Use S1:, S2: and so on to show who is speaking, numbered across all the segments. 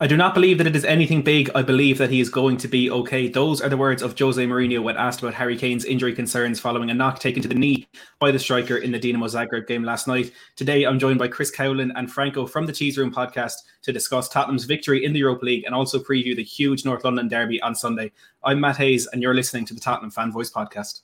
S1: I do not believe that it is anything big. I believe that he is going to be okay. Those are the words of Jose Mourinho when asked about Harry Kane's injury concerns following a knock taken to the knee by the striker in the Dinamo Zagreb game last night. Today, I'm joined by Chris Cowlin and Franco from the Cheese Room podcast to discuss Tottenham's victory in the Europa League and also preview the huge North London derby on Sunday. I'm Matt Hayes, and you're listening to the Tottenham Fan Voice podcast.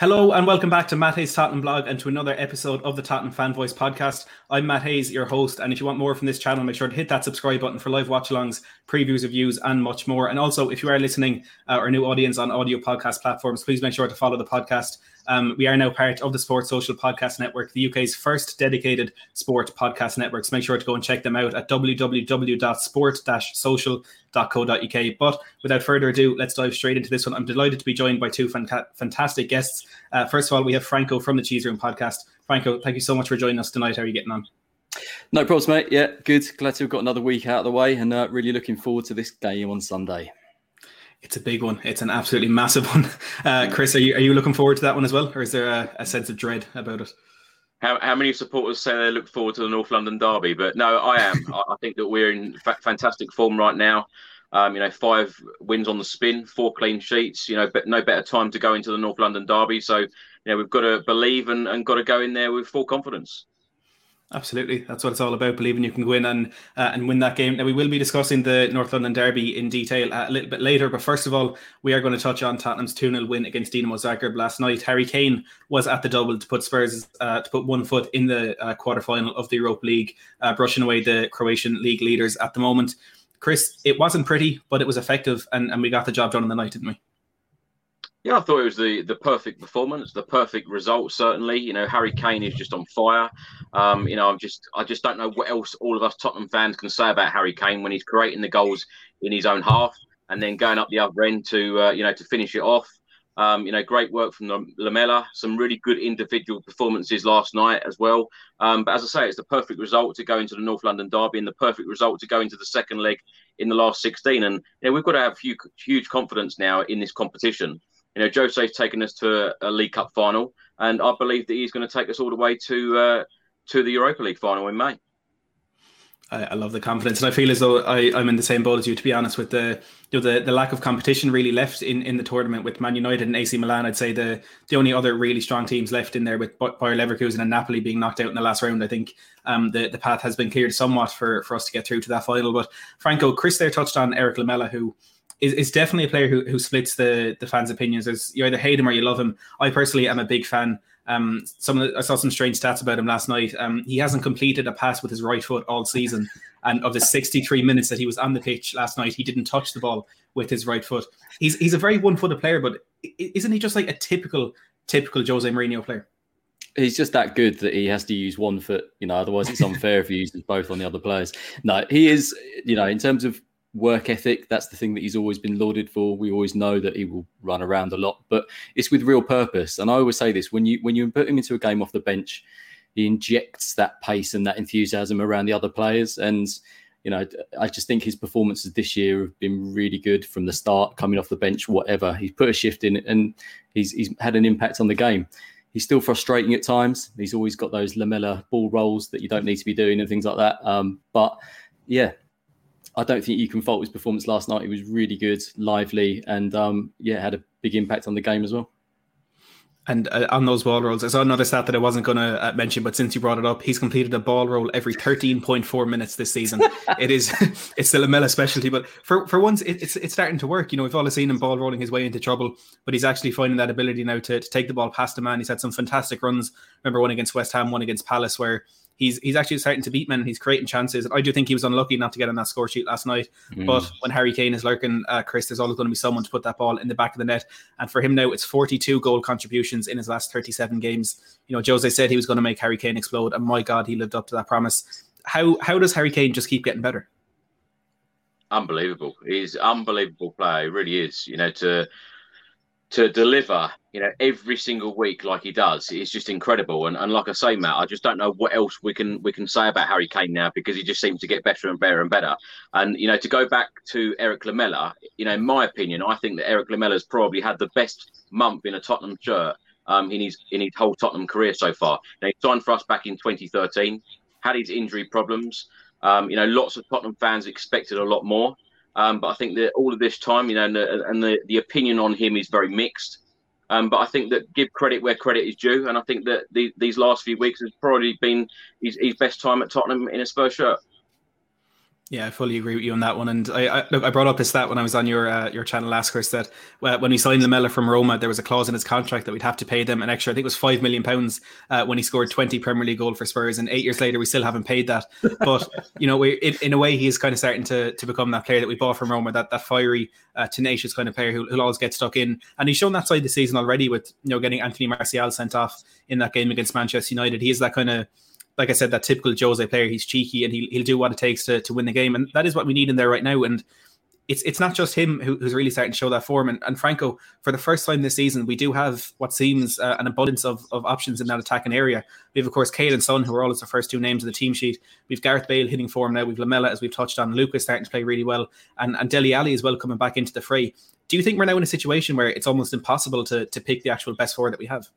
S1: Hello and welcome back to Matt Hayes Tottenham blog and to another episode of the Tottenham Fan Voice podcast. I'm Matt Hayes, your host, and if you want more from this channel, make sure to hit that subscribe button for live watch-alongs, previews, reviews, and much more. And also, if you are listening uh, or new audience on audio podcast platforms, please make sure to follow the podcast. Um, we are now part of the Sports Social Podcast Network, the UK's first dedicated sport podcast network. So make sure to go and check them out at www.sport-social.co.uk. But without further ado, let's dive straight into this one. I'm delighted to be joined by two fanta- fantastic guests. Uh, first of all, we have Franco from the Cheese Room podcast. Franco, thank you so much for joining us tonight. How are you getting on?
S2: No problems, mate. Yeah, good. Glad to have got another week out of the way and uh, really looking forward to this game on Sunday.
S1: It's a big one. It's an absolutely massive one. Uh, Chris, are you are you looking forward to that one as well, or is there a, a sense of dread about it?
S3: How, how many supporters say they look forward to the North London derby? But no, I am. I think that we're in fa- fantastic form right now. Um, you know, five wins on the spin, four clean sheets. You know, but no better time to go into the North London derby. So, you know, we've got to believe and, and got to go in there with full confidence.
S1: Absolutely, that's what it's all about. Believing you can go in and uh, and win that game. Now we will be discussing the North London derby in detail a little bit later, but first of all, we are going to touch on Tottenham's two 0 win against Dinamo Zagreb last night. Harry Kane was at the double to put Spurs uh, to put one foot in the uh, quarter final of the Europa League, uh, brushing away the Croatian league leaders at the moment. Chris, it wasn't pretty, but it was effective, and, and we got the job done in the night, didn't we?
S3: Yeah, I thought it was the the perfect performance, the perfect result. Certainly, you know, Harry Kane is just on fire. Um, you know, I'm just I just don't know what else all of us Tottenham fans can say about Harry Kane when he's creating the goals in his own half and then going up the other end to uh, you know to finish it off. Um, you know, great work from Lamela. Some really good individual performances last night as well. Um, but as I say, it's the perfect result to go into the North London derby and the perfect result to go into the second leg in the last 16. And you know, we've got to have huge, huge confidence now in this competition. You know, Jose's taken us to a, a, League Cup final, and I believe that he's going to take us all the way to uh, to the Europa League final in May.
S1: I, I, love the confidence, and I feel as though I, am in the same boat as you. To be honest, with the you know the, the lack of competition really left in, in the tournament with Man United and AC Milan, I'd say the the only other really strong teams left in there with Bayer Leverkusen and Napoli being knocked out in the last round. I think um, the the path has been cleared somewhat for for us to get through to that final. But Franco, Chris there touched on Erik Lamela, who is, is definitely a player who, who splits the the fans' opinions. There's you either hate him or you love him. I personally am a big fan. Um, some the, I saw some strange stats about him last night. Um, he hasn't completed a pass with his right foot all season, and of the 63 minutes that he was on the pitch last night, he didn't touch the ball with his right foot. He's he's a very one-footed player, but isn't he just like a typical typical Jose Mourinho player?
S2: he's just that good that he has to use one foot. You know, otherwise it's unfair if he uses both on the other players. No, he is. You know, in terms of work ethic. That's the thing that he's always been lauded for. We always know that he will run around a lot, but it's with real purpose. And I always say this: when you when you put him into a game off the bench, he injects that pace and that enthusiasm around the other players. And you know, I just think his performances this year have been really good from the start, coming off the bench, whatever. He's put a shift in, and he's he's had an impact on the game. He's still frustrating at times. He's always got those Lamela ball rolls that you don't need to be doing and things like that. Um, but yeah, I don't think you can fault his performance last night. He was really good, lively, and um, yeah, had a big impact on the game as well.
S1: And uh, on those ball rolls, I saw another stat that I wasn't going to uh, mention, but since you brought it up, he's completed a ball roll every 13.4 minutes this season. it is, it's the Lamela specialty, but for, for once, it, it's it's starting to work. You know, we've all seen him ball rolling his way into trouble, but he's actually finding that ability now to, to take the ball past a man. He's had some fantastic runs. Remember one against West Ham, one against Palace, where he's he's actually starting to beat men. And he's creating chances. I do think he was unlucky not to get on that score sheet last night. Mm. But when Harry Kane is lurking, uh, Chris, there's always going to be someone to put that ball in the back of the net. And for him now, it's 42 goal contributions in his last 37 games. You know, Jose said he was going to make Harry Kane explode, and my God, he lived up to that promise. How how does Harry Kane just keep getting better?
S3: Unbelievable. He's unbelievable player. He really is. You know, to to deliver, you know, every single week like he does is just incredible. And, and like I say, Matt, I just don't know what else we can we can say about Harry Kane now because he just seems to get better and better and better. And you know, to go back to Erik Lamela, you know, in my opinion, I think that Erik Lamela's probably had the best month in a Tottenham shirt um, in his in his whole Tottenham career so far. Now, he signed for us back in 2013, had his injury problems. Um, you know, lots of Tottenham fans expected a lot more. Um, but I think that all of this time, you know, and the, and the, the opinion on him is very mixed. Um, but I think that give credit where credit is due, and I think that the, these last few weeks has probably been his, his best time at Tottenham in a Spurs shirt.
S1: Yeah, I fully agree with you on that one. And I, I look, I brought up this stat when I was on your uh, your channel last, Chris, that uh, when we signed Lamela from Roma, there was a clause in his contract that we'd have to pay them an extra. I think it was five million pounds uh, when he scored twenty Premier League goals for Spurs, and eight years later, we still haven't paid that. But you know, we in, in a way, he's kind of starting to to become that player that we bought from Roma, that that fiery, uh, tenacious kind of player who, who'll always get stuck in. And he's shown that side of the season already with you know getting Anthony Martial sent off in that game against Manchester United. He is that kind of like I said, that typical Jose player. He's cheeky and he'll, he'll do what it takes to, to win the game. And that is what we need in there right now. And it's it's not just him who, who's really starting to show that form. And, and Franco, for the first time this season, we do have what seems uh, an abundance of, of options in that attacking area. We have, of course, Kane and Son, who are always the first two names in the team sheet. We've Gareth Bale hitting form now. We've Lamela, as we've touched on. Lucas starting to play really well. And, and Dele Alli as well coming back into the fray. Do you think we're now in a situation where it's almost impossible to, to pick the actual best four that we have?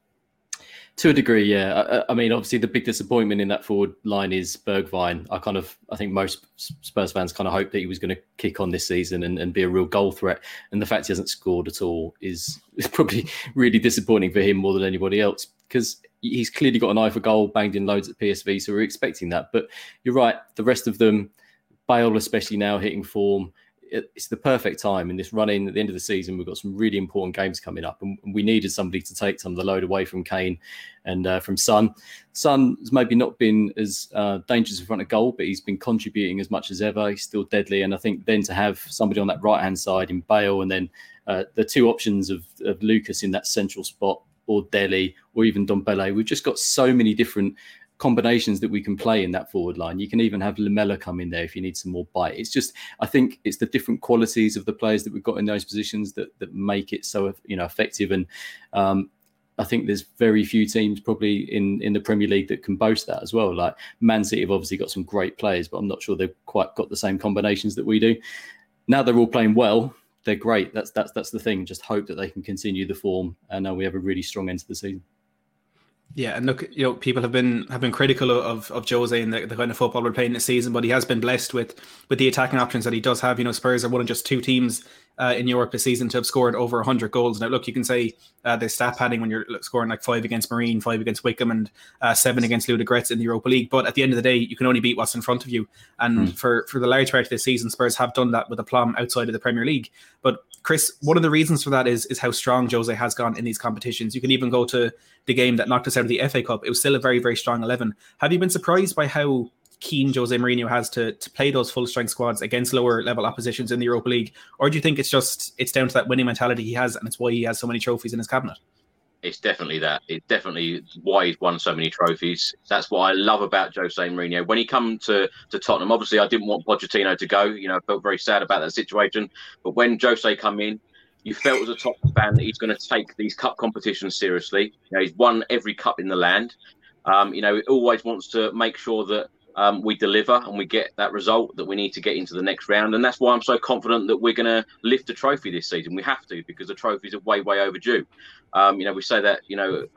S2: To a degree, yeah. I, I, mean, obviously, the big disappointment in that forward line is Bergwijn. I kind of, I think most Spurs fans kind of hoped that he was going to kick on this season and, and be a real goal threat. And the fact he hasn't scored at all is, is probably really disappointing for him more than anybody else because he's clearly got an eye for goal, banged in loads at PSV. So we're expecting that. But you're right. The rest of them, Bale especially now hitting form, it's the perfect time in this running at the end of the season. We've got some really important games coming up, and we needed somebody to take some of the load away from Kane and uh, from Son. Son has maybe not been as uh, dangerous in front of goal, but he's been contributing as much as ever. He's still deadly, and I think then to have somebody on that right hand side in Bale, and then uh, the two options of, of Lucas in that central spot, or Dele, or even Ndombele, we've just got so many different combinations that we can play in that forward line. You can even have Lamela come in there if you need some more bite. It's just I think it's the different qualities of the players that we've got in those positions that that make it so you know effective. And um, I think there's very few teams probably in in the Premier League that can boast that as well. Like Man City have obviously got some great players, but I'm not sure they've quite got the same combinations that we do. Now they're all playing well. They're great. That's that's that's the thing. Just hope that they can continue the form, and uh, we have a really strong end to the season.
S1: Yeah, and look, you know, people have been have been critical of of Jose and the, the kind of football we're playing this season, but he has been blessed with with the attacking options that he does have. You know, Spurs are one of just two teams uh, in Europe this season to have scored over 100 goals. Now, look, you can say uh, the stat padding when you're scoring like five against Marine, five against Wycombe, and uh, seven against Ludogorets in the Europa League. But at the end of the day, you can only beat what's in front of you. And mm. for for the large part of this season, Spurs have done that with aplomb outside of the Premier League. But Chris, one of the reasons for that is is how strong Jose has gone in these competitions. You can even go to the game that knocked us out of the FA Cup. It was still a very, very strong eleven. Have you been surprised by how keen Jose Mourinho has to to play those full strength squads against lower level oppositions in the Europa League, or do you think it's just it's down to that winning mentality he has, and it's why he has so many trophies in his cabinet?
S3: It's definitely that. It's definitely why he's won so many trophies. That's what I love about Jose Mourinho. When he come to, to Tottenham, obviously I didn't want Pochettino to go. You know, I felt very sad about that situation. But when Jose come in, you felt as a Tottenham fan that he's going to take these cup competitions seriously. You know, he's won every cup in the land. Um, you know, he always wants to make sure that um, we deliver and we get that result that we need to get into the next round. And that's why I'm so confident that we're going to lift a trophy this season. We have to because the trophies are way, way overdue. Um, you know, we say that, you know,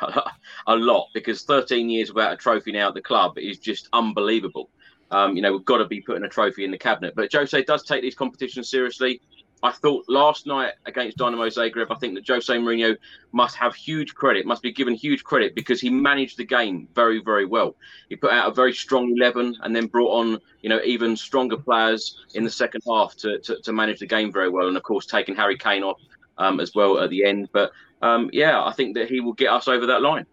S3: a lot because 13 years without a trophy now at the club is just unbelievable. Um, you know, we've got to be putting a trophy in the cabinet. But Jose does take these competitions seriously. I thought last night against Dinamo Zagreb, I think that Jose Mourinho must have huge credit, must be given huge credit because he managed the game very, very well. He put out a very strong 11 and then brought on, you know, even stronger players in the second half to, to, to manage the game very well. And of course, taking Harry Kane off um, as well at the end. But um, yeah, I think that he will get us over that line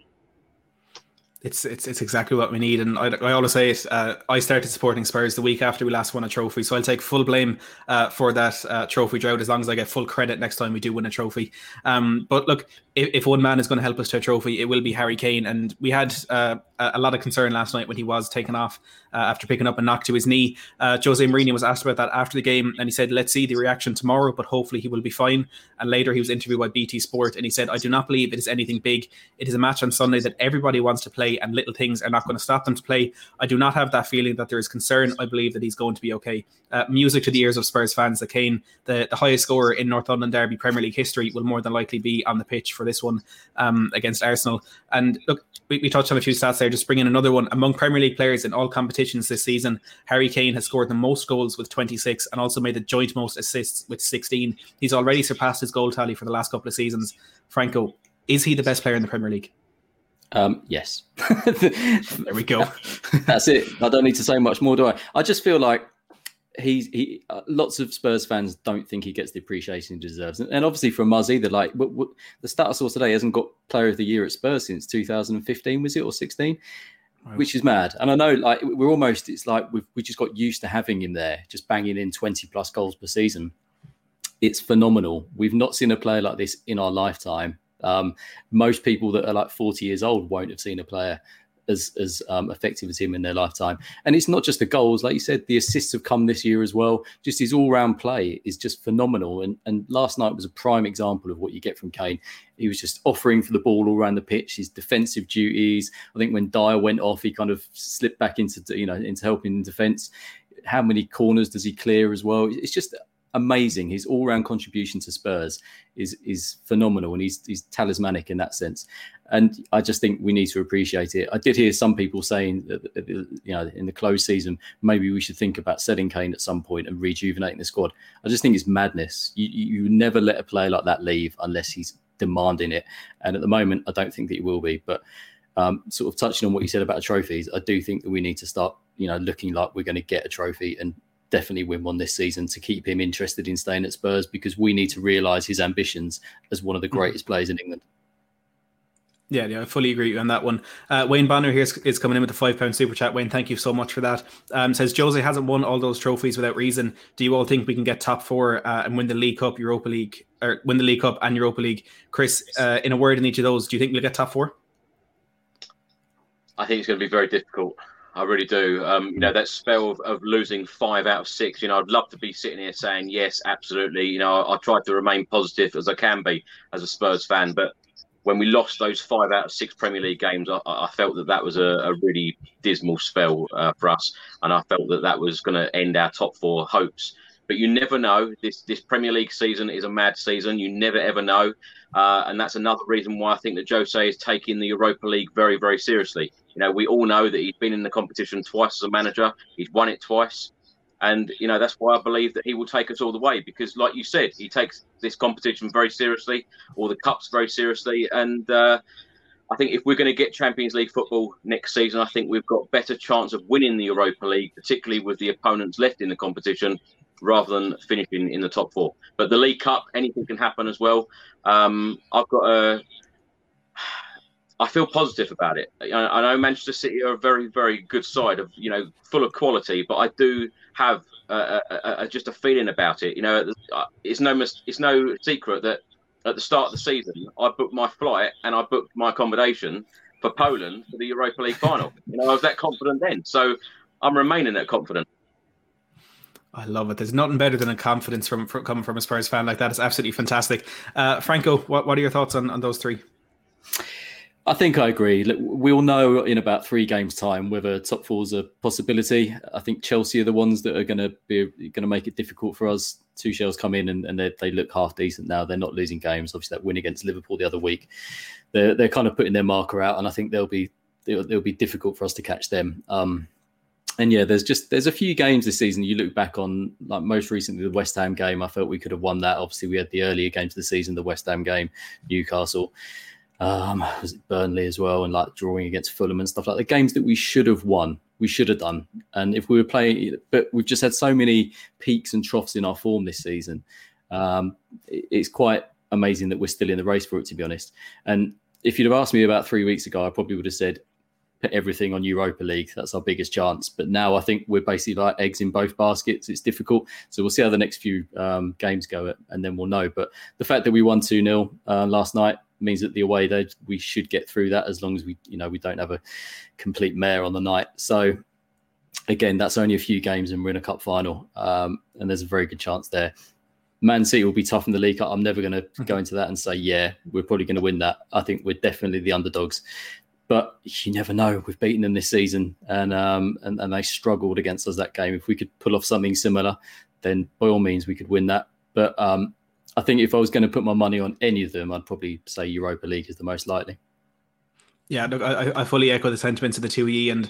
S1: it's it's it's exactly what we need. And I, I always say it. Uh, I started supporting Spurs the week after we last won a trophy, so I'll take full blame uh, for that uh, trophy drought as long as I get full credit next time we do win a trophy. Um, but look, if, if, one man is going to help us to a trophy, it will be Harry Kane. And we had uh, a lot of concern last night when he was taken off uh, after picking up a knock to his knee. Uh, Jose Mourinho was asked about that after the game, and he said, "Let's see the reaction tomorrow, but hopefully he will be fine." And later he was interviewed by BT Sport, and he said, "I do not believe it is anything big. It is a match on Sunday that everybody wants to play, and little things are not going to stop them to play. I do not have that feeling that there is concern. I believe that he's going to be okay." Uh, music to the ears of Spurs fans that Kane, the, the highest scorer in North London Derby Premier League history, will more than likely be on the pitch for this one um, against Arsenal. And look, we, we touched on a few stats there. Just bring in another one among Premier League players in all competitions this season. Harry Kane has scored the most goals with 26 and also made the joint most assists with 16. He's already surpassed his goal tally for the last couple of seasons. Franco, is he the best player in the Premier League?
S2: Um, yes.
S1: there we go.
S2: That's it. I don't need to say much more, do I? I just feel like he's he. Uh, lots of Spurs fans don't think he gets the appreciation he deserves, and, and obviously from us either. Like what, what, the status source today hasn't got Player of the Year at Spurs since 2015, was it or 16? Which is mad, and I know like we're almost. It's like we've we just got used to having him there, just banging in twenty plus goals per season. It's phenomenal. We've not seen a player like this in our lifetime. Um, most people that are like 40 years old won't have seen a player as as um, effective as him in their lifetime. And it's not just the goals, like you said, the assists have come this year as well. Just his all round play is just phenomenal. And and last night was a prime example of what you get from Kane. He was just offering for the ball all around the pitch. His defensive duties. I think when Dier went off, he kind of slipped back into you know into helping in defence. How many corners does he clear as well? It's just amazing. His all-round contribution to Spurs is is phenomenal, and he's he's talismanic in that sense. And I just think we need to appreciate it. I did hear some people saying that you know in the close season maybe we should think about selling Kane at some point and rejuvenating the squad. I just think it's madness. You you never let a player like that leave unless he's demanding it. And at the moment, I don't think that he will be. But um, sort of touching on what you said about trophies, I do think that we need to start, you know, looking like we're going to get a trophy and definitely win one this season to keep him interested in staying at Spurs because we need to realise his ambitions as one of the mm. greatest mm-hmm. players in England.
S1: Yeah, yeah, I fully agree on that one. Uh, Wayne Banner here is, is, coming in with a five pound super chat. Wayne, thank you so much for that. Um, says Jose hasn't won all those trophies without reason. Do you all think we can get top four uh, and win the League Cup, Europa League, or win the League Cup and Europa League? Chris, uh, in a word in each of those, do you think we'll get top four?
S3: I think it's going to be very difficult. I really do. Um, you know, that spell of, of, losing five out of six, you know, I'd love to be sitting here saying, yes, absolutely. You know, I, I tried to remain positive as I can be as a Spurs fan. But when we lost those five out of six Premier League games, I, I felt that that was a, a really dismal spell uh, for us. And I felt that that was going to end our top four hopes. But you never know. This this Premier League season is a mad season. You never ever know, uh, and that's another reason why I think that Jose is taking the Europa League very very seriously. You know, we all know that he's been in the competition twice as a manager. He's won it twice. And, you know, that's why I believe that he will take us all the way because, like you said, he takes this competition very seriously, all the cups very seriously. And uh, I think if we're going to get Champions League football next season, I think we've got better chance of winning the Europa League, particularly with the opponents left in the competition, rather than finishing in the top four. But the League Cup, anything can happen as well. Um, I've got a I feel positive about it. I know Manchester City are a very, very good side of you know full of quality, but I do have a, a, a, just a feeling about it. You know, uh, it's no it's no secret that at the start of the season, I booked my flight and I booked my accommodation for Poland for the Europa League final. You know, I was that confident then. So I'm remaining that confident.
S1: I love it. There's nothing better than a confidence from, from coming from a Spurs fan like that. It's absolutely fantastic. Uh, Franco, what, what are your thoughts on, on those three?
S2: I think I agree. We'll know in about three games' time whether top four is a possibility. I think Chelsea are the ones that are going to be going to make it difficult for us. Tuchel's come in and, and they, they look half decent now. They're not losing games. Obviously, that win against Liverpool the other week, they're they're kind of putting their marker out, and I think they'll be they'll, they'll be difficult for us to catch them. Um, and yeah, there's just there's a few games this season. You look back on like most recently the West Ham game. I felt we could have won that. Obviously, we had the earlier games of the season, the West Ham game, Newcastle um, was it Burnley as well, and like drawing against Fulham and stuff like the games that we should have won, we should have done. And if we were playing, but we've just had so many peaks and troughs in our form this season. Um, it's quite amazing that we're still in the race for it, to be honest. And if you'd have asked me about three weeks ago, I probably would have said put everything on Europa League. That's our biggest chance. But now I think we're basically like eggs in both baskets. It's difficult. So we'll see how the next few um, games go, and then we'll know. But the fact that we won 2 0 uh, last night means that the away day we should get through that as long as we you know we don't have a complete mare on the night. So again, that's only a few games and we're in a cup final, um, and there's a very good chance there. Man City will be tough in the league. I'm never going to mm-hmm. go into that and say, yeah, we're probably going to win that. I think we're definitely the underdogs, but you never know. We've beaten them this season, and um, and, and they struggled against us that game. If we could pull off something similar, then by all means we could win that. But um, I think if I was going to put my money on any of them, I'd probably say Europa League is the most likely.
S1: Yeah, look, I, I fully echo the sentiments of the two E, and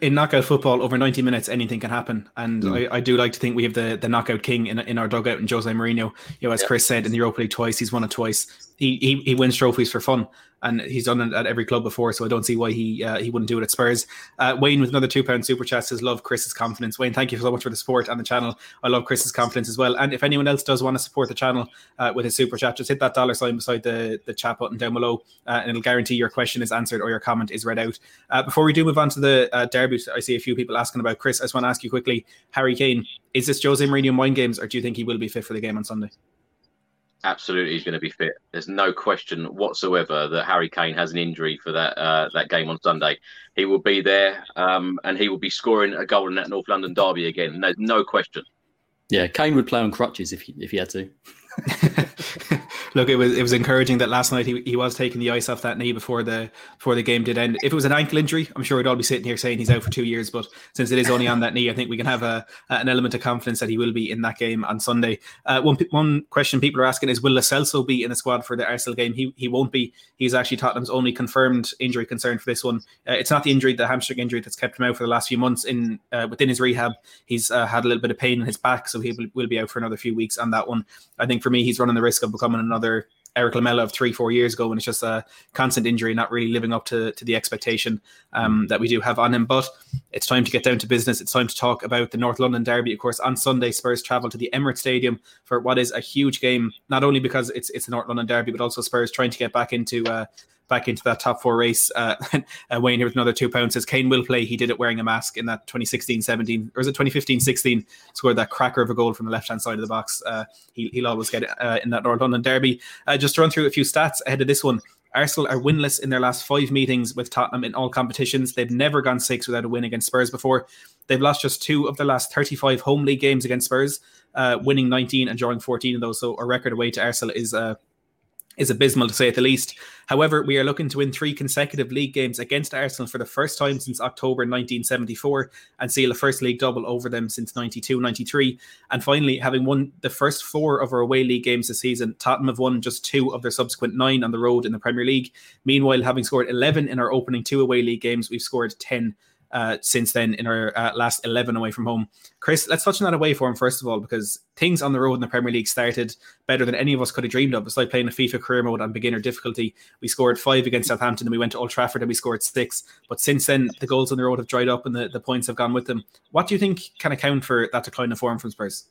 S1: in knockout football, over 90 minutes, anything can happen. And mm. I, I, do like to think we have the, the knockout king in, in our dugout in Jose Mourinho. You know, as yeah. Chris said, in the Europa League twice, he's won it twice. He, he, he wins trophies for fun and he's done it at every club before, so I don't see why he uh, he wouldn't do it at Spurs. Uh, Wayne with another two pound super chat says, "Love Chris's confidence." Wayne, thank you so much for the support on the channel. I love Chris's confidence as well. And if anyone else does want to support the channel uh, with a super chat, just hit that dollar sign beside the the chat button down below, uh, and it'll guarantee your question is answered or your comment is read out. Uh, before we do move on to the uh, derby, I see a few people asking about Chris. I just want to ask you quickly, Harry Kane, is this Jose Mourinho mind games, or do you think he will be fit for the game on Sunday?
S3: Absolutely he's going to be fit. There's no question whatsoever that Harry Kane has an injury for that uh, that game on Sunday. He will be there, um, and he will be scoring a goal in that North London derby again. There's no question.
S2: Yeah, Kane would play on crutches if he, if he had to.
S1: Look, it was it was encouraging that last night he, he was taking the ice off that knee before the before the game did end. If it was an ankle injury, I'm sure we'd all be sitting here saying he's out for two years. But since it is only on that knee, I think we can have a an element of confidence that he will be in that game on Sunday. Uh, one one question people are asking is, will Celso be in the squad for the Arsenal game? He he won't be. He's actually Tottenham's only confirmed injury concern for this one. Uh, it's not the injury, the hamstring injury that's kept him out for the last few months. In uh, within his rehab, he's uh, had a little bit of pain in his back, so he will, will be out for another few weeks on that one. I think for me, he's running the risk of becoming another Erik Lamela of three, four years ago, and it's just a constant injury, not really living up to, to the expectation um, that we do have on him. But it's time to get down to business. It's time to talk about the North London Derby. Of course, on Sunday, Spurs travel to the Emirates Stadium for what is a huge game, not only because it's it's the North London Derby, but also Spurs trying to get back into uh, back into that top four race. Uh, uh, Wayne here with another two pounds says Kane will play. He did it wearing a mask in that 2016-17 or is it 2015-16? Scored that cracker of a goal from the left hand side of the box. Uh, he, will always get it uh, in that North London derby. Uh, just to run through a few stats ahead of this one. Arsenal are winless in their last five meetings with Tottenham in all competitions. They've never gone six without a win against Spurs before. They've lost just two of their last 35 home league games against Spurs, uh, winning 19 and drawing 14 of those. So a record away to Arsenal is uh, is abysmal to say at the least. However, we are looking to win three consecutive league games against Arsenal for the first time since October 1974 and seal a first league double over them since 92 93. And finally, having won the first four of our away league games this season, Tottenham have won just two of their subsequent nine on the road in the Premier League. Meanwhile, having scored 11 in our opening two away league games, we've scored 10 uh, since then in our uh, last 11 away from home. Chris, let's touch on that away form first of all, because things on the road in the Premier League started better than any of us could have dreamed of. It's like playing a FIFA career mode on beginner difficulty. We scored five against Southampton, and we went to Old Trafford and we scored six. But since then, the goals on the road have dried up and the, the points have gone with them. What do you think can account for that decline of form from Spurs?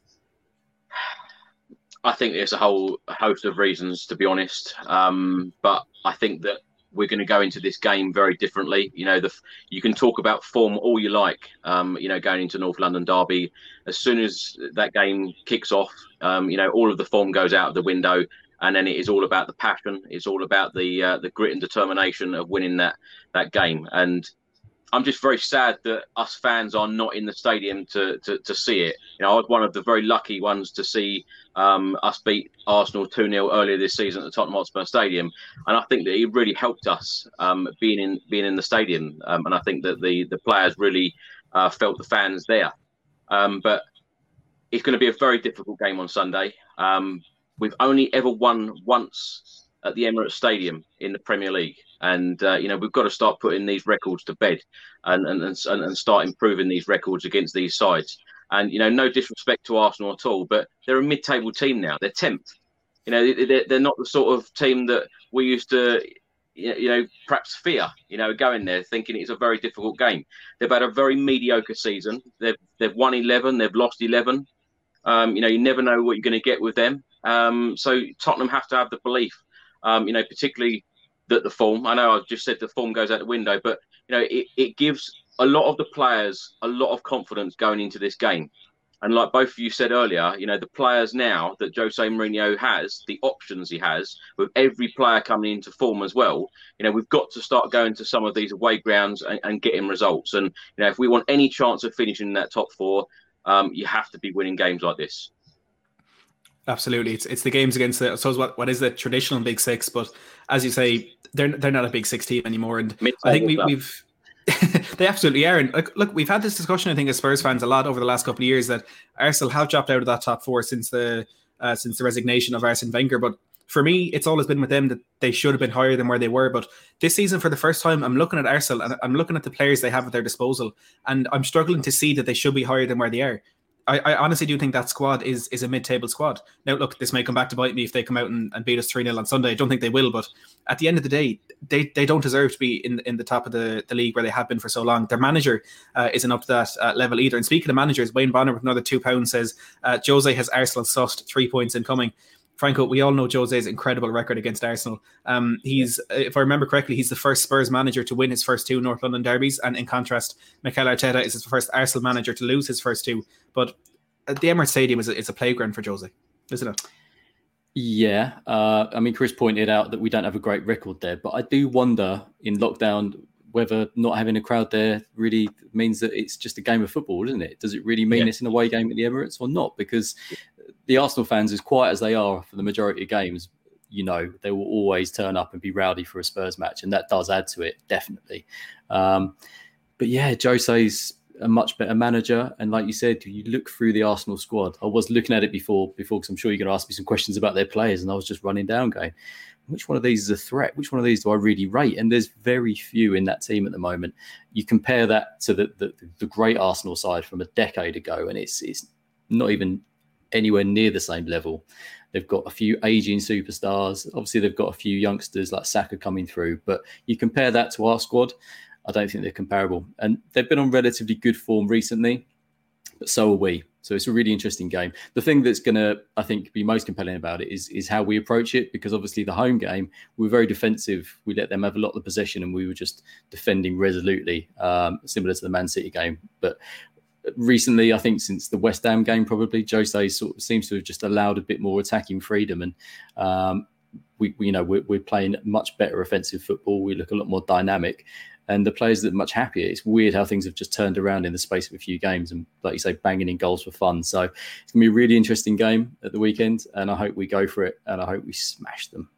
S3: I think there's a whole host of reasons, to be honest. Um, but I think that we're going to go into this game very differently. You know, the you can talk about form all you like. Um, you know, going into North London Derby, as soon as that game kicks off, um, you know, all of the form goes out of the window, and then it is all about the passion. It's all about the uh, the grit and determination of winning that that game. And I'm just very sad that us fans are not in the stadium to, to, to see it. You know, I was one of the very lucky ones to see um, us beat Arsenal 2 0 earlier this season at the Tottenham Hotspur Stadium. And I think that it really helped us um, being in being in the stadium. Um, and I think that the, the players really uh, felt the fans there. Um, but it's going to be a very difficult game on Sunday. Um, we've only ever won once at the Emirates Stadium in the Premier League and uh, you know we've got to start putting these records to bed and and, and and start improving these records against these sides. And you know, no disrespect to Arsenal at all, but they're a mid-table team now. They're tenth. You know, they're, they're not the sort of team that we used to, you know, perhaps fear. You know, going there thinking it's a very difficult game. They've had a very mediocre season. They've they've won eleven. They've lost eleven. Um, you know, you never know what you're going to get with them. Um, so Tottenham have to have the belief. Um, you know, particularly that the form. I know I've just said the form goes out the window, but you know it, it gives a lot of the players a lot of confidence going into this game. And like both of you said earlier, you know the players now that Jose Mourinho has, the options he has, with every player coming into form as well. You know we've got to start going to some of these away grounds and, and getting results. And you know if we want any chance of finishing in that top four, um, you have to be winning games like this.
S1: Absolutely, it's it's the games against the. I suppose what what is the traditional Big Six, but as you say, they're they're not a Big Six team anymore, and I think we, we've they absolutely are. And look, look, we've had this discussion, I think, as Spurs fans a lot over the last couple of years that Arsenal have dropped out of that top four since the uh, since the resignation of Arsene Wenger. But for me, it's always been with them that they should have been higher than where they were. But this season, for the first time, I'm looking at Arsenal and I'm looking at the players they have at their disposal, and I'm struggling to see that they should be higher than where they are. I, I, honestly do think that squad is is a mid table squad. Now, look, this may come back to bite me if they come out and, and beat us 3 0 on Sunday. I don't think they will, but at the end of the day, they, they don't deserve to be in, in the top of the, the league where they have been for so long. Their manager uh, isn't up to that uh, level either. And speaking of managers, Wayne Bonner with another £2 says uh, Jose has Arsenal sussed, three points incoming. Franco, we all know Jose's incredible record against Arsenal. Um, he's, if I remember correctly, he's the first Spurs manager to win his first two North London derbies, and in contrast, Mikel Arteta is the first Arsenal manager to lose his first two. But the Emirates Stadium is a, it's a playground for Jose, isn't it?
S2: Yeah, uh, I mean, Chris pointed out that we don't have a great record there, but I do wonder in lockdown whether not having a crowd there really means that it's just a game of football, doesn't it? Does it really mean yeah. it's an away game at the Emirates or not? Because the Arsenal fans, as quiet as they are for the majority of games, you know, they will always turn up and be rowdy for a Spurs match, and that does add to it, definitely. Um, but yeah, Jose's a much better manager. And like you said, you look through the Arsenal squad. I was looking at it before, before because I'm sure you're going to ask me some questions about their players, and I was just running down, going, which one of these is a threat? Which one of these do I really rate? And there's very few in that team at the moment. You compare that to the the, the great Arsenal side from a decade ago, and it's it's not even anywhere near the same level. They've got a few aging superstars. Obviously, they've got a few youngsters like Saka coming through. But you compare that to our squad, I don't think they're comparable. And they've been on relatively good form recently, but so are we. So it's a really interesting game. The thing that's going to, I think, be most compelling about it is is how we approach it. Because obviously, the home game we were very defensive. We let them have a lot of the possession, and we were just defending resolutely, um, similar to the Man City game. But recently, I think since the West Ham game, probably Jose sort of seems to have just allowed a bit more attacking freedom, and um, we, we, you know, we're, we're playing much better offensive football. We look a lot more dynamic, and the players are much happier. It's weird how things have just turned around in the space of a few games, and like you say, banging in goals for fun. So it's gonna be a really interesting game at the weekend, and I hope we go for it, and I hope we smash them.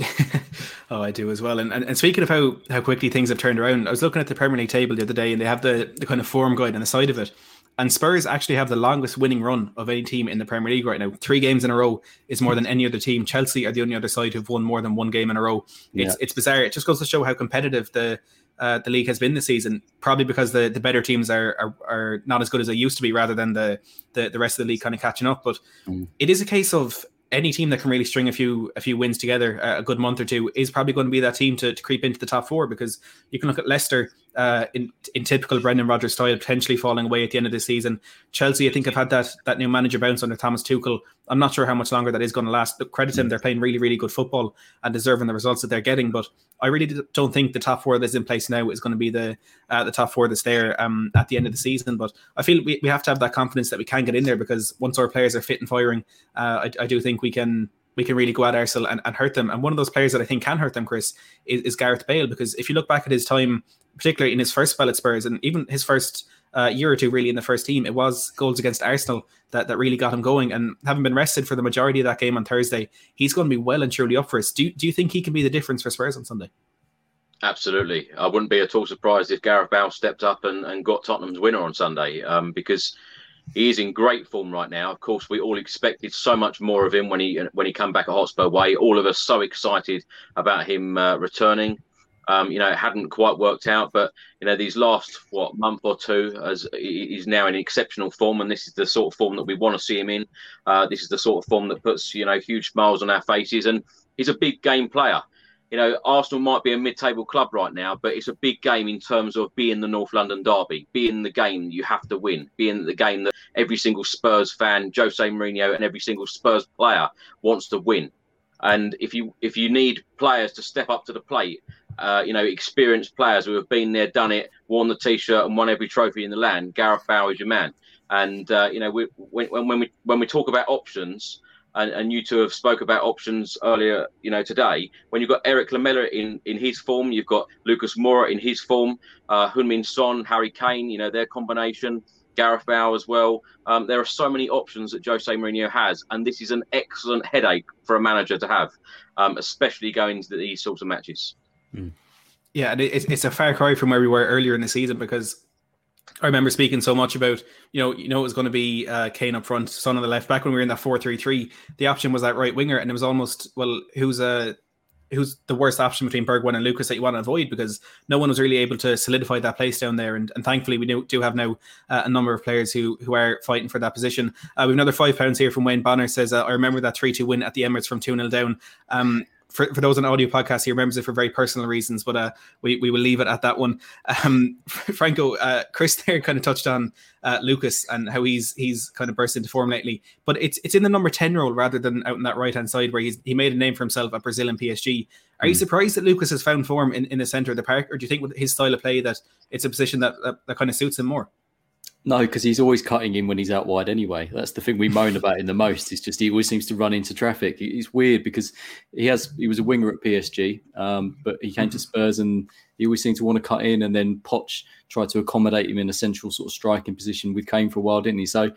S1: oh, I do as well. And, and, and speaking of how how quickly things have turned around, I was looking at the Premier League table the other day, and they have the the kind of form guide on the side of it. And Spurs actually have the longest winning run of any team in the Premier League right now. Three games in a row is more than any other team. Chelsea are the only other side who've won more than one game in a row. It's yeah. it's bizarre. It just goes to show how competitive the uh, the league has been this season. Probably because the, the better teams are, are, are not as good as they used to be, rather than the the, the rest of the league kind of catching up. But mm. it is a case of any team that can really string a few a few wins together uh, a good month or two is probably going to be that team to, to creep into the top four because you can look at Leicester uh, in in typical Brendan Rodgers style potentially falling away at the end of the season. Chelsea I think have had that that new manager bounce under Thomas Tuchel. I'm not sure how much longer that is going to last. But credit them, they're playing really really good football and deserving the results that they're getting. But I really don't think the top four that's in place now is going to be the uh, the top four that's there um, at the end of the season. But I feel we, we have to have that confidence that we can get in there because once our players are fit and firing, uh, I, I do think we can we can really go at Arsenal and, and hurt them. And one of those players that I think can hurt them, Chris, is, is Gareth Bale because if you look back at his time, particularly in his first spell at Spurs and even his first uh, year or two really in the first team, it was goals against Arsenal that, that really got him going. And having been rested for the majority of that game on Thursday, he's going to be well and truly up for us. Do, do you think he can be the difference for Spurs on Sunday?
S3: Absolutely. I wouldn't be at all surprised if Gareth Bale stepped up and, and got Tottenham's winner on Sunday um, because he is in great form right now. Of course, we all expected so much more of him when he when he come back at Hotspur Way. All of us so excited about him uh, returning. Um, you know, it hadn't quite worked out, but you know, these last what month or two, as he's now in exceptional form, and this is the sort of form that we want to see him in. Uh, this is the sort of form that puts you know huge smiles on our faces, and he's a big game player. You know, Arsenal might be a mid-table club right now, but it's a big game in terms of being the North London derby, being the game you have to win, being the game that every single Spurs fan, Jose Mourinho, and every single Spurs player wants to win. And if you if you need players to step up to the plate, uh, you know, experienced players who have been there, done it, worn the t-shirt, and won every trophy in the land. Gareth Bale is your man. And uh, you know, we, when, when we when we talk about options, and, and you two have spoke about options earlier, you know, today. When you've got Erik Lamela in in his form, you've got Lucas Moura in his form, uh, Heung-min Son, Harry Kane, you know, their combination. Gareth Bale as well. Um, there are so many options that Jose Mourinho has, and this is an excellent headache for a manager to have, um, especially going into these sorts of matches.
S1: Mm. Yeah, and it's, it's a far cry from where we were earlier in the season because I remember speaking so much about, you know, you know, it was going to be uh, Kane up front, Son on the left. Back when we were in that four-three-three, the option was that right winger, and it was almost well, who's a uh, who's the worst option between Bergwijn and Lucas that you want to avoid because no one was really able to solidify that place down there. And, and thankfully, we do, do have now uh, a number of players who who are fighting for that position. Uh, we have another five pounds here from Wayne Bonner says, uh, I remember that 3 2 win at the Emirates from 2 0 down. Um, for, for those on audio podcast, he remembers it for very personal reasons, but uh, we, we will leave it at that one. Um, Franco, uh, Chris there kind of touched on uh, Lucas and how he's he's kind of burst into form lately, but it's it's in the number ten role rather than out in that right hand side where he's he made a name for himself at Brazil and PSG. Are mm. you hmm. surprised that Lucas has found form in, in the center of the park, or do you think with his style of play that it's a position that, that, that kind of suits him more?
S2: No, because he's always cutting in when he's out wide anyway. That's the thing we moan about him the most. It's just he always seems to run into traffic. It's weird because he has he was a winger at PSG, um, but he came to mm-hmm. Spurs and he always seemed to want to cut in. And then Poch tried to accommodate him in a central sort of striking position with Kane for a while, didn't he? So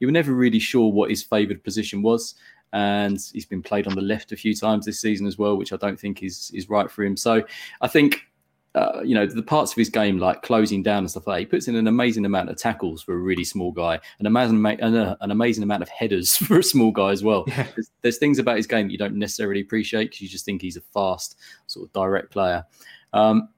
S2: you were never really sure what his favoured position was. And he's been played on the left a few times this season as well, which I don't think is is right for him. So I think uh, you know, the parts of his game like closing down and stuff like that, he puts in an amazing amount of tackles for a really small guy, an amazing, an, amazing amount of headers for a small guy as well. Yeah. There's, there's, things about his game that you don't necessarily appreciate because you just think he's a fast, sort of direct player. Um,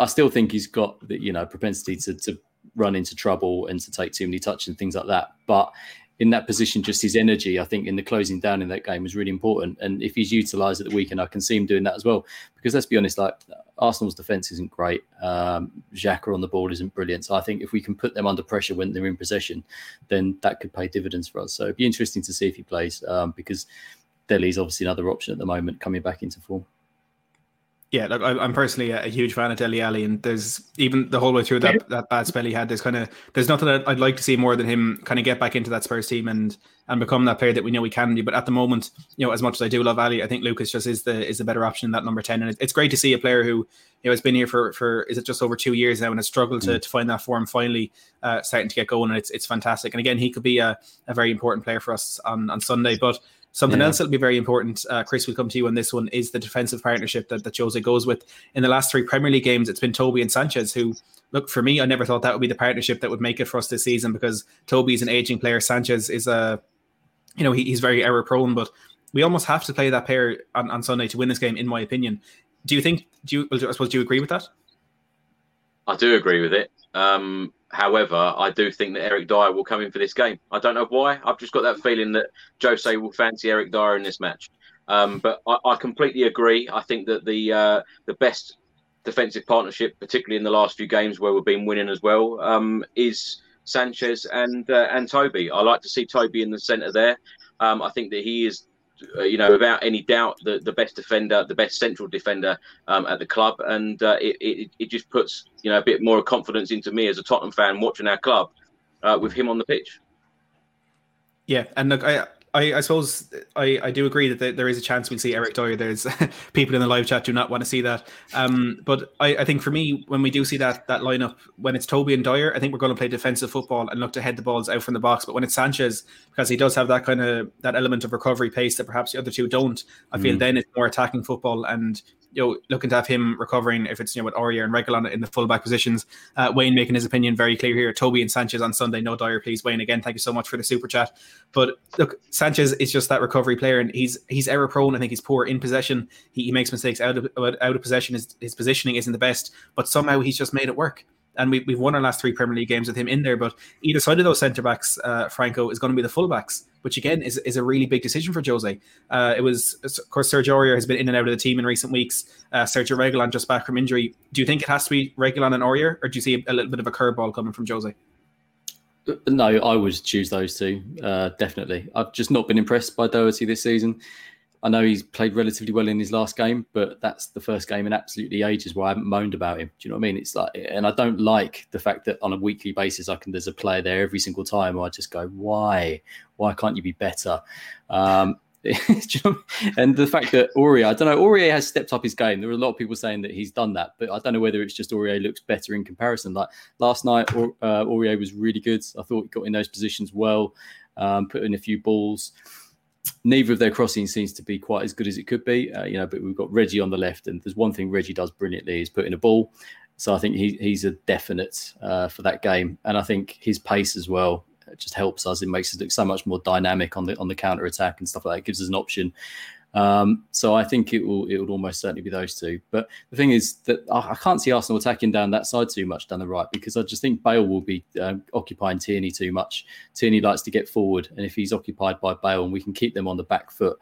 S2: I still think he's got the, you know, propensity to, to run into trouble and to take too many touches and things like that. But in that position, just his energy, I think, in the closing down in that game was really important. And if he's utilised at the weekend, I can see him doing that as well. Because let's be honest, like Arsenal's defence isn't great. Um, Xhaka on the ball isn't brilliant. So I think if we can put them under pressure when they're in possession, then that could pay dividends for us. So it'd be interesting to see if he plays um, because Dele's obviously another option at the moment coming back into form
S1: yeah, look, I, am personally a, a, huge fan of Dele Alli, and there's even the whole way through that, that bad spell he had. There's kind of there's nothing that I'd like to see more than him kind of get back into that Spurs team and and become that player that we know he can be. But at the moment, you know, as much as I do love Alli, I think Lucas just is the is the better option in that number ten, and it, it's great to see a player who you know has been here for for is it just over two years now and has struggled mm. to, to find that form finally uh, starting to get going, and it's it's fantastic. And again, he could be a, a very important player for us on on Sunday, but. Something yeah. else that'll be very important, uh, Chris, will come to you on this one, is the defensive partnership that, that Jose goes with. In the last three Premier League games, it's been Toby and Sanchez who, look, for me, I never thought that would be the partnership that would make it for us this season because Toby's an aging player. Sanchez is a, you know, he, he's very error prone, but we almost have to play that pair on, on Sunday to win this game, in my opinion. Do you think, do you, I suppose, do you agree with that?
S3: I do agree with it. Um, However, I do think that Eric Dier will come in for this game. I don't know why. I've just got that feeling that Jose will fancy Eric Dier in this match. Um, but I, I, completely agree. I think that the uh, the best defensive partnership, particularly in the last few games where we've been winning as well, um, is Sanchez and uh, and Toby. I like to see Toby in the centre there. Um, I think that he is uh, you know, without any doubt, the, the best defender, the best central defender um, at the club, and uh, it, it, it just puts you know a bit more confidence into me as a Tottenham fan watching our club uh, with him on the pitch.
S1: Yeah, and look, I I, I suppose I, I do agree that there is a chance we'll see Eric Dier. There's people in the live chat do not want to see that. Um, but I, I think for me, when we do see that that lineup, when it's Toby and Dier, I think we're going to play defensive football and look to head the balls out from the box. But when it's Sanchez, because he does have that kind of that element of recovery pace that perhaps the other two don't, I feel mm. then it's more attacking football and you know, looking to have him recovering if it's you know with Aurier and Reguilón in the fullback positions. Uh, Wayne making his opinion very clear here. Toby and Sanchez on Sunday. No Dier, please. Wayne again. Thank you so much for the super chat. But look, Sanchez is just that recovery player, and he's he's error prone. I think he's poor in possession. He, he makes mistakes out of out of possession. His, his positioning isn't the best, but somehow he's just made it work and we, we've won our last three Premier League games with him in there. But either side of those centre backs, uh, Franco is going to be the fullbacks, which again is, is a really big decision for Jose. Uh, it was, of course, Sergio Aurier has been in and out of the team in recent weeks. Uh, Sergio Reguilón just back from injury. Do you think it has to be Reguilón and Aurier, or do you see a, little bit of a curveball coming from Jose?
S2: No, I would choose those two. Uh, definitely, I've just not been impressed by Doherty this season. I know he's played relatively well in his last game, but that's the first game in absolutely ages where I haven't moaned about him. Do you know what I mean? It's like, and I don't like the fact that on a weekly basis, I can there's a player there every single time. where I just go, why? Why can't you be better? Um, and the fact that Aurier, I don't know, Aurier has stepped up his game. There are a lot of people saying that he's done that, but I don't know whether it's just Aurier looks better in comparison. Like last night, uh, Aurier was really good. I thought he got in those positions well, um, put in a few balls neither of their crossing seems to be quite as good as it could be. Uh, you know, but we've got Reggie on the left, and there's one thing Reggie does brilliantly is put in a ball. So I think he, he's a definite uh, for that game, and I think his pace as well just helps us. It makes us look so much more dynamic on the on the counter attack and stuff like that. It gives us an option. Um, so I think it will it will almost certainly be those two. But the thing is that I, can't see Arsenal attacking down that side too much down the right because I just think Bale will be um, occupying Tierney too much. Tierney likes to get forward, and if he's occupied by Bale and we can keep them on the back foot,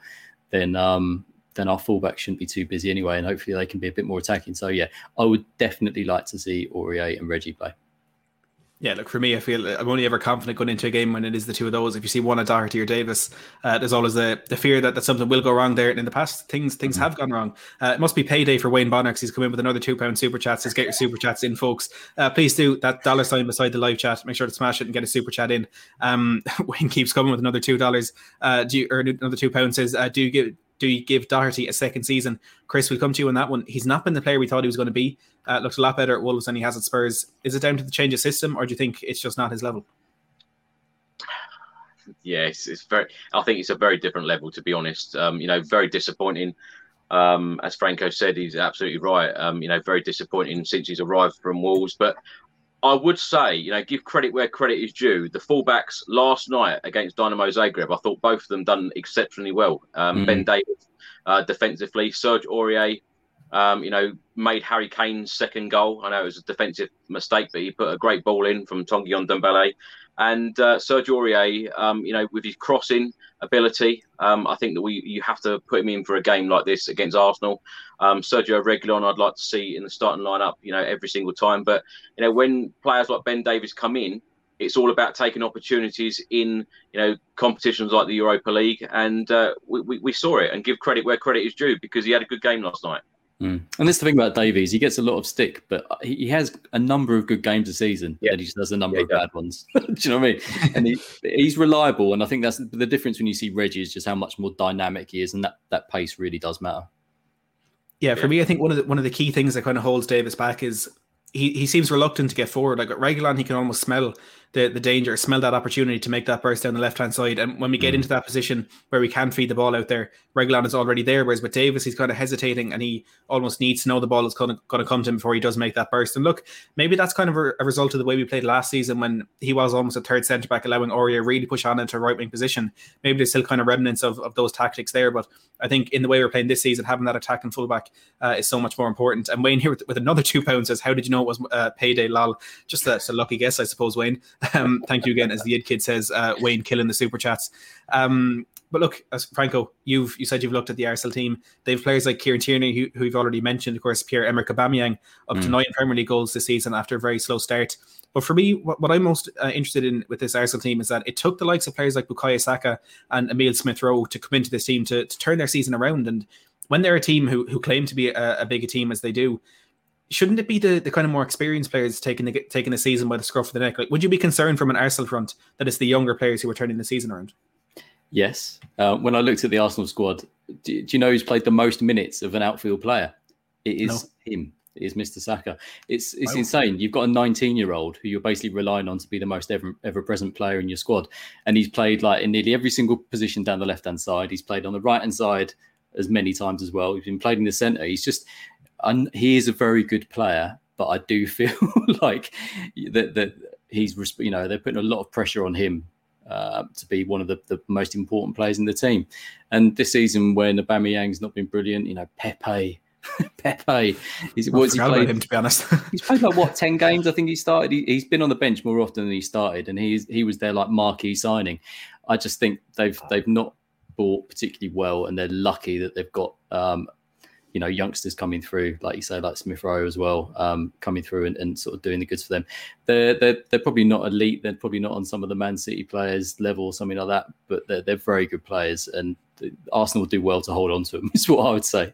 S2: then um, then our fullback shouldn't be too busy anyway, and hopefully they can be a bit more attacking. So yeah, I would definitely like to see Aurier and Reggie play.
S1: Yeah, look for me, I feel I'm only ever confident going into a game when it is the two of those. If you see one of Doherty or Davies, uh, there's always the, the fear that, that something will go wrong there. And in the past, things things mm-hmm. have gone wrong. Uh, it must be payday for Wayne Bonner he's come in with another two pound super chat. Says get your super chats in, folks. Uh, please do that dollar sign beside the live chat. Make sure to smash it and get a super chat in. Um, Wayne keeps coming with another two dollars. Uh, do you, or another two pounds? Says uh, do you give do you give Doherty a second season? Chris, we'll come to you on that one. He's not been the player we thought he was going to be. Uh, looks a lot better at Wolves than he has at Spurs. Is it down to the change of system, or do you think it's just not his level?
S3: Yeah, it's, it's very. I think it's a very different level, to be honest. Um, you know, very disappointing. Um, as Franco said, he's absolutely right. Um, you know, very disappointing since he's arrived from Wolves. But I would say, you know, give credit where credit is due. The fullbacks last night against Dinamo Zagreb, I thought both of them done exceptionally well. Um, mm. Ben Davies uh, defensively, Serge Aurier, um, you know, made Harry Kane's second goal. I know it was a defensive mistake, but he put a great ball in from Tanguy Ndombele. And uh, Serge Aurier, um, you know, with his crossing ability, um, I think that we you have to put him in for a game like this against Arsenal. Um, Sergio Reguilón, I'd like to see in the starting lineup, you know, every single time. But you know, when players like Ben Davies come in, it's all about taking opportunities in you know competitions like the Europa League, and uh, we, we, we saw it. And give credit where credit is due because he had a good game last night.
S2: Mm. And this is the thing about Davies. He gets a lot of stick, but he, has a number of good games a season. Yeah. And he just has a number yeah, of bad ones. Do you know what I mean? and he, he's reliable. And I think that's the difference when you see Reggie is just how much more dynamic he is. And that, that pace really does matter.
S1: Yeah, for yeah. me, I think one of the one of the key things that kind of holds Davies back is he, he seems reluctant to get forward. Like at Reguilón, he can almost smell the, the danger, smell that opportunity to make that burst down the left hand side. And when we get mm. into that position where we can feed the ball out there, Reguilón is already there. Whereas with Davies, he's kind of hesitating and he almost needs to know the ball is going to, come to him before he does make that burst. And look, maybe that's kind of a, a result of the way we played last season when he was almost a third centre back, allowing Aurier really push on into a right wing position. Maybe there's still kind of remnants of, of those tactics there. But I think in the way we're playing this season, having that attacking fullback uh, is so much more important. And Wayne here with, with, another two pounds says, How did you know it was uh, payday? Lol. Just a, a lucky guess, I suppose, Wayne. Um, thank you again, as the Id Kid says, uh, Wayne killing the super chats. Um, but look, as Franco, you've you said you've looked at the Arsenal team. They have players like Kieran Tierney, who, who you've already mentioned, of course, Pierre Emerick Aubameyang, up mm. to nine Premier League goals this season after a very slow start. But for me, what, what I'm most uh, interested in with this Arsenal team is that it took the likes of players like Bukayo Saka and Emile Smith Rowe to come into this team to, to turn their season around. And when they're a team who, who claim to be a, a big a team as they do, shouldn't it be the, the kind of more experienced players taking the taking the season by the scruff of the neck? Like, would you be concerned from an Arsenal front that it's the younger players who are turning the season around?
S2: Yes. Uh, when I looked at the Arsenal squad, do, do, you know who's played the most minutes of an outfield player? It is no. him. It is Mr. Saka. It's it's insane. You've got a 19 year old who you're basically relying on to be the most ever ever present player in your squad, and he's played like in nearly every single position down the left hand side. He's played on the right hand side as many times as well. He's been played in the centre. He's just, and he is a very good player. But I do feel like that that he's you know they're putting a lot of pressure on him uh, to be one of the, the most important players in the team. And this season, when Aubameyang's not been brilliant, you know Pepe. Pepe,
S1: he's, what's he played? him to be honest.
S2: he's played like what ten games? I think he started. He, has been on the bench more often than he started, and he's he was their like marquee signing. I just think they've they've not bought particularly well, and they're lucky that they've got um, you know youngsters coming through, like you say, like Smith Rowe as well, um, coming through and, and, sort of doing the goods for them. They're, they're they're probably not elite. They're probably not on some of the Man City players level or something like that, but they're they're very good players, and Arsenal will do well to hold on to them. Is what I would say.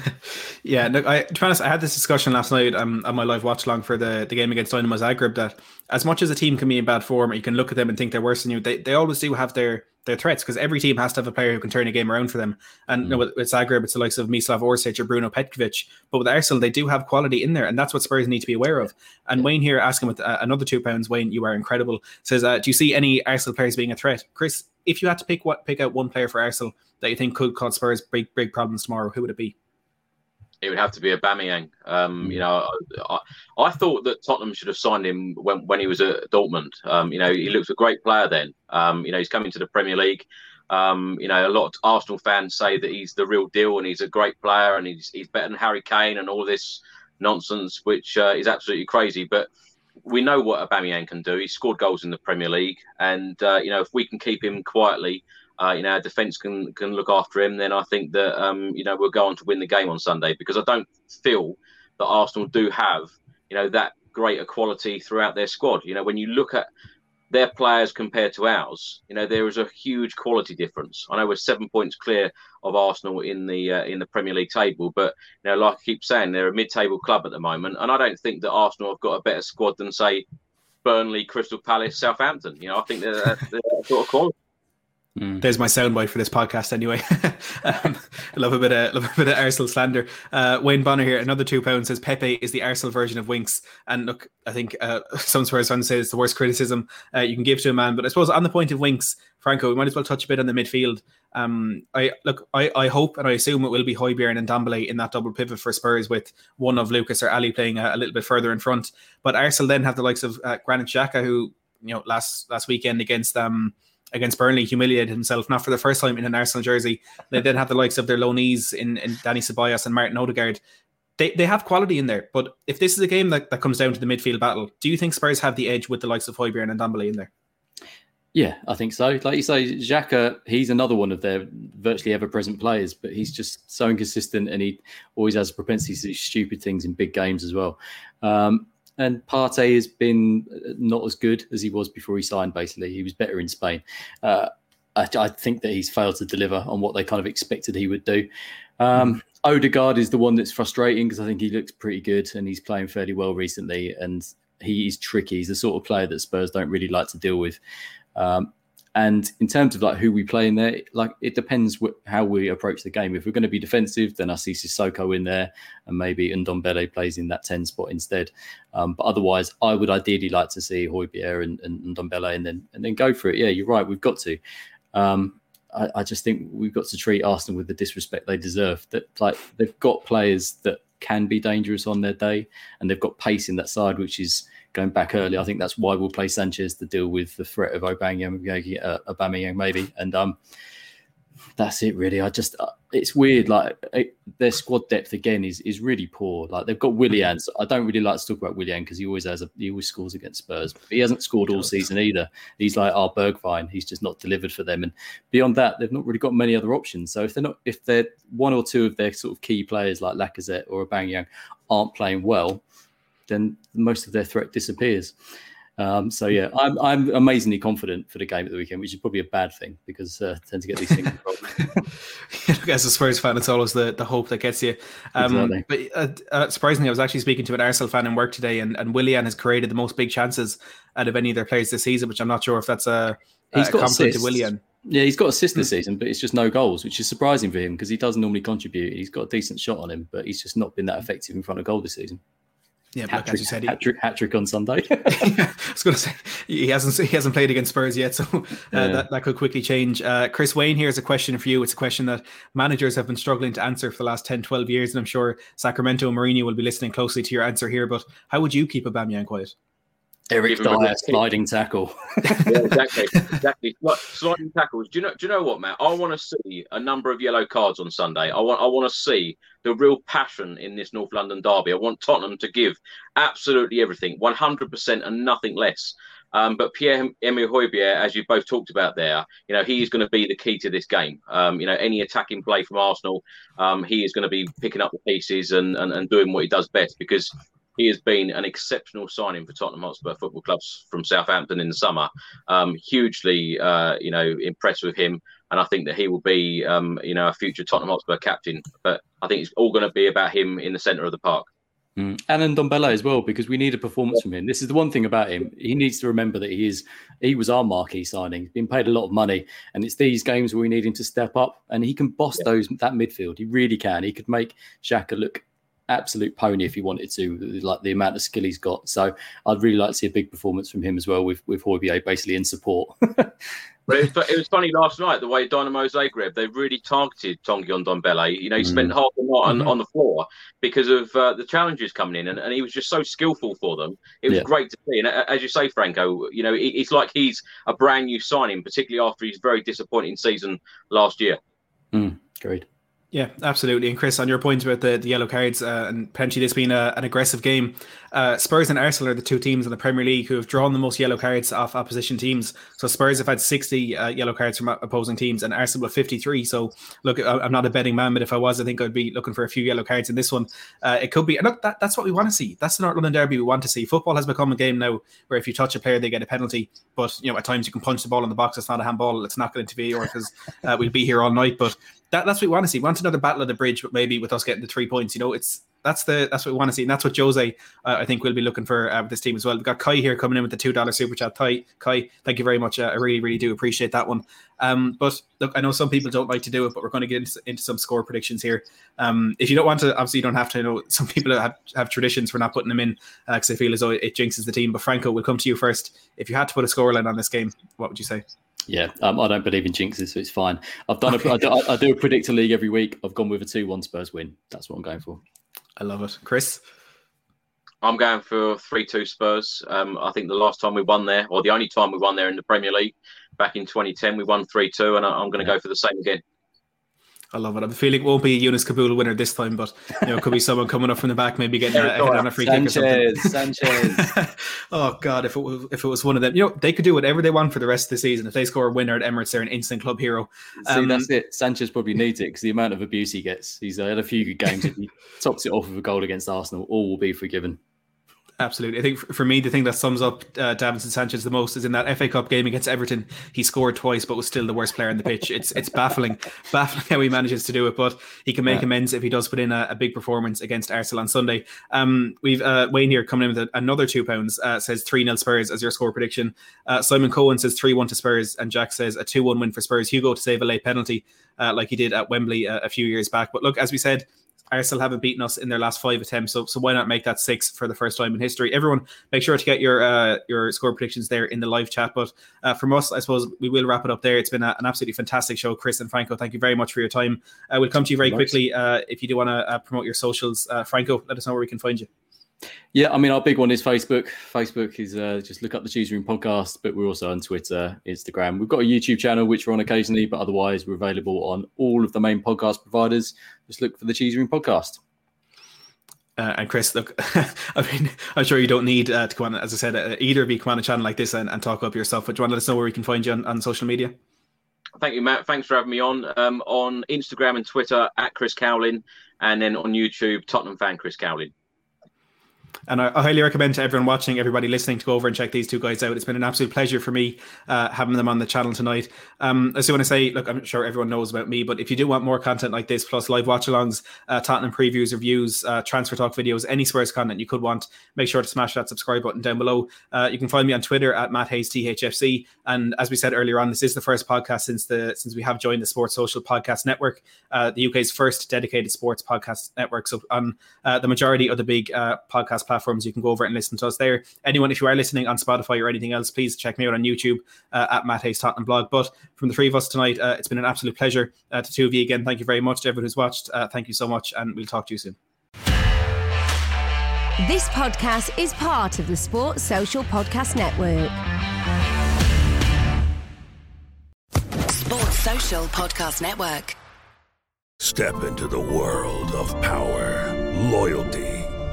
S1: yeah, look, I to be honest, I had this discussion last night um, on my live watch along for the, the game against Dinamo Zagreb. That as much as a team can be in bad form, you can look at them and think they're worse than you. They they always do have their their threats because every team has to have a player who can turn a game around for them. And mm. you know, with, with Zagreb, it's the likes of Mislav Orsic or Bruno Petkovic. But with Arsenal, they do have quality in there, and that's what Spurs need to be aware of. And yeah. Wayne here asking with uh, another two pounds. Wayne, you are incredible. Says, uh, do you see any Arsenal players being a threat? Chris, if you had to pick what pick out one player for Arsenal that you think could cause Spurs big big problems tomorrow, who would it be?
S3: it would have to be a Aubameyang. Um, you know, I, I, thought that Tottenham should have signed him when, when he was at Dortmund. Um, you know, he looked a great player then. Um, you know, he's coming to the Premier League. Um, you know, a lot of Arsenal fans say that he's the real deal and he's a great player and he's he's better than Harry Kane and all this nonsense, which uh, is absolutely crazy. But we know what Aubameyang can do. He scored goals in the Premier League, and uh, you know, if we can keep him quietly uh, you know, our defence can can look after him, then I think that um, you know we'll go on to win the game on Sunday because I don't feel that Arsenal do have you know that greater quality throughout their squad. You know, when you look at their players compared to ours, you know there is a huge quality difference. I know we're seven points clear of Arsenal in the uh, in the Premier League table, but you know, like I keep saying, they're a mid-table club at the moment, and I don't think that Arsenal have got a better squad than say Burnley, Crystal Palace, Southampton. You know, I think they're, they're sort of quality.
S1: Mm. There's my soundbite for this podcast, anyway. um, I love a bit of love a bit of Arsenal slander. Uh, Wayne Bonner here, another two pounds says Pepe is the Arsenal version of Winks. And look, I think uh, some Spurs fans say it's the worst criticism uh, you can give to a man. But I suppose on the point of Winks, Franco, we might as well touch a bit on the midfield. Um, I look, I, I hope and I assume it will be Højbjerg and Ndombele in that double pivot for Spurs, with one of Lucas or Alli playing a, a little bit further in front. But Arsenal then have the likes of uh, Granit Xhaka, who you know last last weekend against um against Burnley humiliated himself, not for the first time in an Arsenal jersey. They then have the likes of their loanees in, in Dani Ceballos and Martin Odegaard. They, they have quality in there, but if this is a game that, that comes down to the midfield battle, do you think Spurs have the edge with the likes of Højbjerg and Ndombele in there?
S2: Yeah, I think so. Like you say, Xhaka, he's another one of their virtually ever-present players, but he's just so inconsistent, and he always has a propensity to do stupid things in big games as well. Um, and Partey has been uh, not as good as he was before he signed. Basically, he was better in Spain. Uh, I, I, think that he's failed to deliver on what they kind of expected he would do. Um, mm. Odegaard is the one that's frustrating because I think he looks pretty good and he's playing fairly well recently, and he is tricky. He's the sort of player that Spurs don't really like to deal with. Um, and in terms of like who we play in there, like it depends wh- how we approach the game. If we're going to be defensive, then I see Sissoko in there, and maybe Ndombele plays in that ten spot instead. Um, but otherwise, I would ideally like to see Højbjerg and, and Ndombele, and then and then go for it. Yeah, you're right. We've got to. Um, I, I just think we've got to treat Arsenal with the disrespect they deserve. That like they've got players that can be dangerous on their day, and they've got pace in that side, which is going back early. I think that's why we'll play Sanchez to deal with the threat of Aubameyang, uh, Aubameyang maybe, and um, that's it really. I just uh, it's weird. Like it, their squad depth again is is really poor. Like they've got Willian. So I don't really like to talk about Willian because he always has a he always scores against Spurs. But he hasn't scored all season either. He's like our Bergwijn. He's just not delivered for them. And beyond that, they've not really got many other options. So if they're not if they're one or two of their sort of key players like Lacazette or Aubameyang aren't playing well, then most of their threat disappears. Um, so yeah, I'm I'm amazingly confident for the game at the weekend, which is probably a bad thing because uh, I tend to get these things wrong.
S1: As a Spurs fan, it's always the, the hope that gets you. Um, exactly. But uh, uh, surprisingly, I was actually speaking to an Arsenal fan in work today, and, and Willian has created the most big chances out of any of their players this season, which I'm not sure if that's a,
S2: he's
S1: a
S2: got compliment
S1: to Willian.
S2: Yeah, he's got assists this season, but it's just no goals, which is surprising for him because he does normally contribute. He's got a decent shot on him, but he's just not been that effective in front of goal this season.
S1: Yeah,
S2: hat
S1: as you said, he,
S2: hat trick, hat trick on Sunday.
S1: I was going to say he hasn't he hasn't played against Spurs yet, so uh,
S2: Yeah.
S1: that, that could quickly change. Uh, Chris Wayne, here's a question for you. It's a question that managers have been struggling to answer for the last 10, 12 years, and I'm sure Sacramento and Mourinho will be listening closely to your answer here. But how would you keep a Aubameyang quiet?
S2: Eric
S3: Dier
S2: sliding tackle.
S3: yeah, exactly, exactly. Sli- Sliding tackles. Do you know? Do you know what, Matt? I want to see a number of yellow cards on Sunday. I want. I want to see the real passion in this North London derby. I want Tottenham to give absolutely everything, one hundred percent, and nothing less. Um, but Pierre Emile Højbjerg, as you both talked about there, you know he is going to be the key to this game. Um, you know any attacking play from Arsenal, um, he is going to be picking up the pieces and, and and doing what he does best because he has been an exceptional signing for Tottenham Hotspur Football Clubs from Southampton in the summer. Um, hugely, uh, you know, impressed with him, and I think that he will be, um, you know, a future Tottenham Hotspur captain. But I think it's all going to be about him in the centre of the park.
S2: Mm. And Ndombele as well, because we need a performance from him. This is the one thing about him. He needs to remember that he is he was our marquee signing. He's been paid a lot of money, and it's these games where we need him to step up. And he can boss those that midfield. He really can. He could make Xhaka look absolute pony if he wanted to, like the amount of skill he's got. So I'd really like to see a big performance from him as well, with with Højbjerg basically in support.
S3: But it was, it was funny last night the way Dinamo Zagreb they really targeted Tanguy Ndombele. You know, he spent
S2: Mm.
S3: half the night on,
S2: Mhm.
S3: on the floor because of uh, the challenges coming in, and, and he was just so skillful for them. It was
S2: Yeah.
S3: great to see. And as you say, Franco, you know, it, it's like he's a brand new signing, particularly after his very disappointing season last year.
S2: Mm, agreed.
S1: Yeah, absolutely. And Chris, on your point about the, the yellow cards uh, and potentially this being a, an aggressive game, uh, Spurs and Arsenal are the two teams in the Premier League who have drawn the most yellow cards off opposition teams. So Spurs have had 60 uh, yellow cards from opposing teams and Arsenal have 53. So look, I'm not a betting man, but if I was, I think I'd be looking for a few yellow cards in this one. Uh, it could be, and look, that, that's what we want to see. That's the North London Derby we want to see. Football has become a game now where if you touch a player, they get a penalty. But, you know, at times you can punch the ball in the box. It's not a handball. It's not going to be, or because uh, we'll be here all night. But that, that's what we want to see. We want another battle of the bridge, but maybe with us getting the three points. You know, it's that's the that's what we want to see, and that's what Jose uh, I think will be looking for uh, with this team as well. We've got Kai here coming in with the two dollar super chat. Kai, Kai, thank you very much. Uh, I really, really do appreciate that one. Um, but look, I know some people don't like to do it, but we're going to get into, into some score predictions here. Um, if you don't want to, obviously you don't have to. You know, some people have, have traditions for not putting them in because they feel as though it jinxes the team. But Franco, we'll come to you first. If you had to put a scoreline on this game, what would you say?
S2: Yeah, um, I don't believe in jinxes, so it's fine. I've done a, I, do, I do a predictor league every week. I've gone with a two-one Spurs win. That's what I'm going for.
S1: I love it, Chris.
S3: I'm going for three-two Spurs. Um, I think the last time we won there, or the only time we won there in the Premier League, back in 2010, we won three-two, and I, I'm going to go for the same again.
S1: I love it. I'm feeling it won't be a Younes Kaboul winner this time, but you know, it could be someone coming up from the back, maybe getting a, on a free kick or something.
S2: Sanchez, Sanchez.
S1: oh God, if it was if it was one of them, you know, they could do whatever they want for the rest of the season. If they score a winner at Emirates, they're an instant club hero.
S2: See,
S1: Um,
S2: that's it. Sanchez probably needs it because the amount of abuse he gets. He's had a few good games. if he tops it off with a goal against Arsenal, all will be forgiven.
S1: Absolutely. I think for, me, the thing that sums up uh, Davinson Sanchez the most is in that FA Cup game against Everton. He scored twice, but was still the worst player on the pitch. It's it's baffling, baffling how he manages to do it. But he can make
S2: Yeah.
S1: amends if he does put in a, a big performance against Arsenal on Sunday. Um, we've uh, Wayne here coming in with another two pounds. Uh, says three 0 Spurs as your score prediction. Uh, Simon Cohen says three one to Spurs, and Jack says a two one win for Spurs. Hugo to save a late penalty, uh, like he did at Wembley uh, a few years back. But look, as we said. Arsenal haven't beaten us in their last five attempts, so so why not make that six for the first time in history? Everyone, make sure to get your uh, your score predictions there in the live chat. But uh, from us, I suppose we will wrap it up there. It's been a, an absolutely fantastic show, Chris and Franco. Thank you very much for your time. Uh, we'll come to you very quickly uh, if you do want to uh, promote your socials. Uh, Franco, let us know where we can find you.
S2: Yeah, I mean, our big one is Facebook. Facebook is uh, just look up the Cheese Room podcast, but we're also on Twitter, Instagram. We've got a YouTube channel, which we're on occasionally, but otherwise, we're available on all of the main podcast providers. Just look for the Cheese Room podcast.
S1: Uh, and Chris, look, I mean, I'm sure you don't need uh, to come on, as I said, uh, either be come on a channel like this and, and talk up yourself. But do you want to let us know where we can find you on, on social media?
S3: Thank you, Matt. Thanks for having me on. Um, on Instagram and Twitter at Chris Cowlin, and then on YouTube, Tottenham fan Chris Cowlin.
S1: And I, I, highly recommend to everyone watching, everybody listening, to go over and check these two guys out. It's been an absolute pleasure for me uh, having them on the channel tonight. Um, I just want to say, look, I'm sure everyone knows about me, but if you do want more content like this, plus live watch-alongs, uh, Tottenham previews, reviews, uh, transfer talk videos, any Spurs content you could want, make sure to smash that subscribe button down below. Uh, you can find me on Twitter at Matt Hayes THFC. And as we said earlier on, this is the first podcast since the since we have joined the Sports Social Podcast Network, uh, the UK's first dedicated sports podcast network. So on uh, the majority of the big podcast platforms, you can go over and listen to us there. Anyone, if you are listening on Spotify or anything else, please check me out on YouTube uh, at Matt Hayes Tottenham blog. But from the three of us tonight, uh, it's been an absolute pleasure uh, to two of you again. Thank you very much to everyone who's watched. Uh, thank you so much, and we'll talk to you soon.
S4: This podcast is part of the Sports Social Podcast Network.
S5: Sports Social Podcast Network.
S6: Step into the world of power, loyalty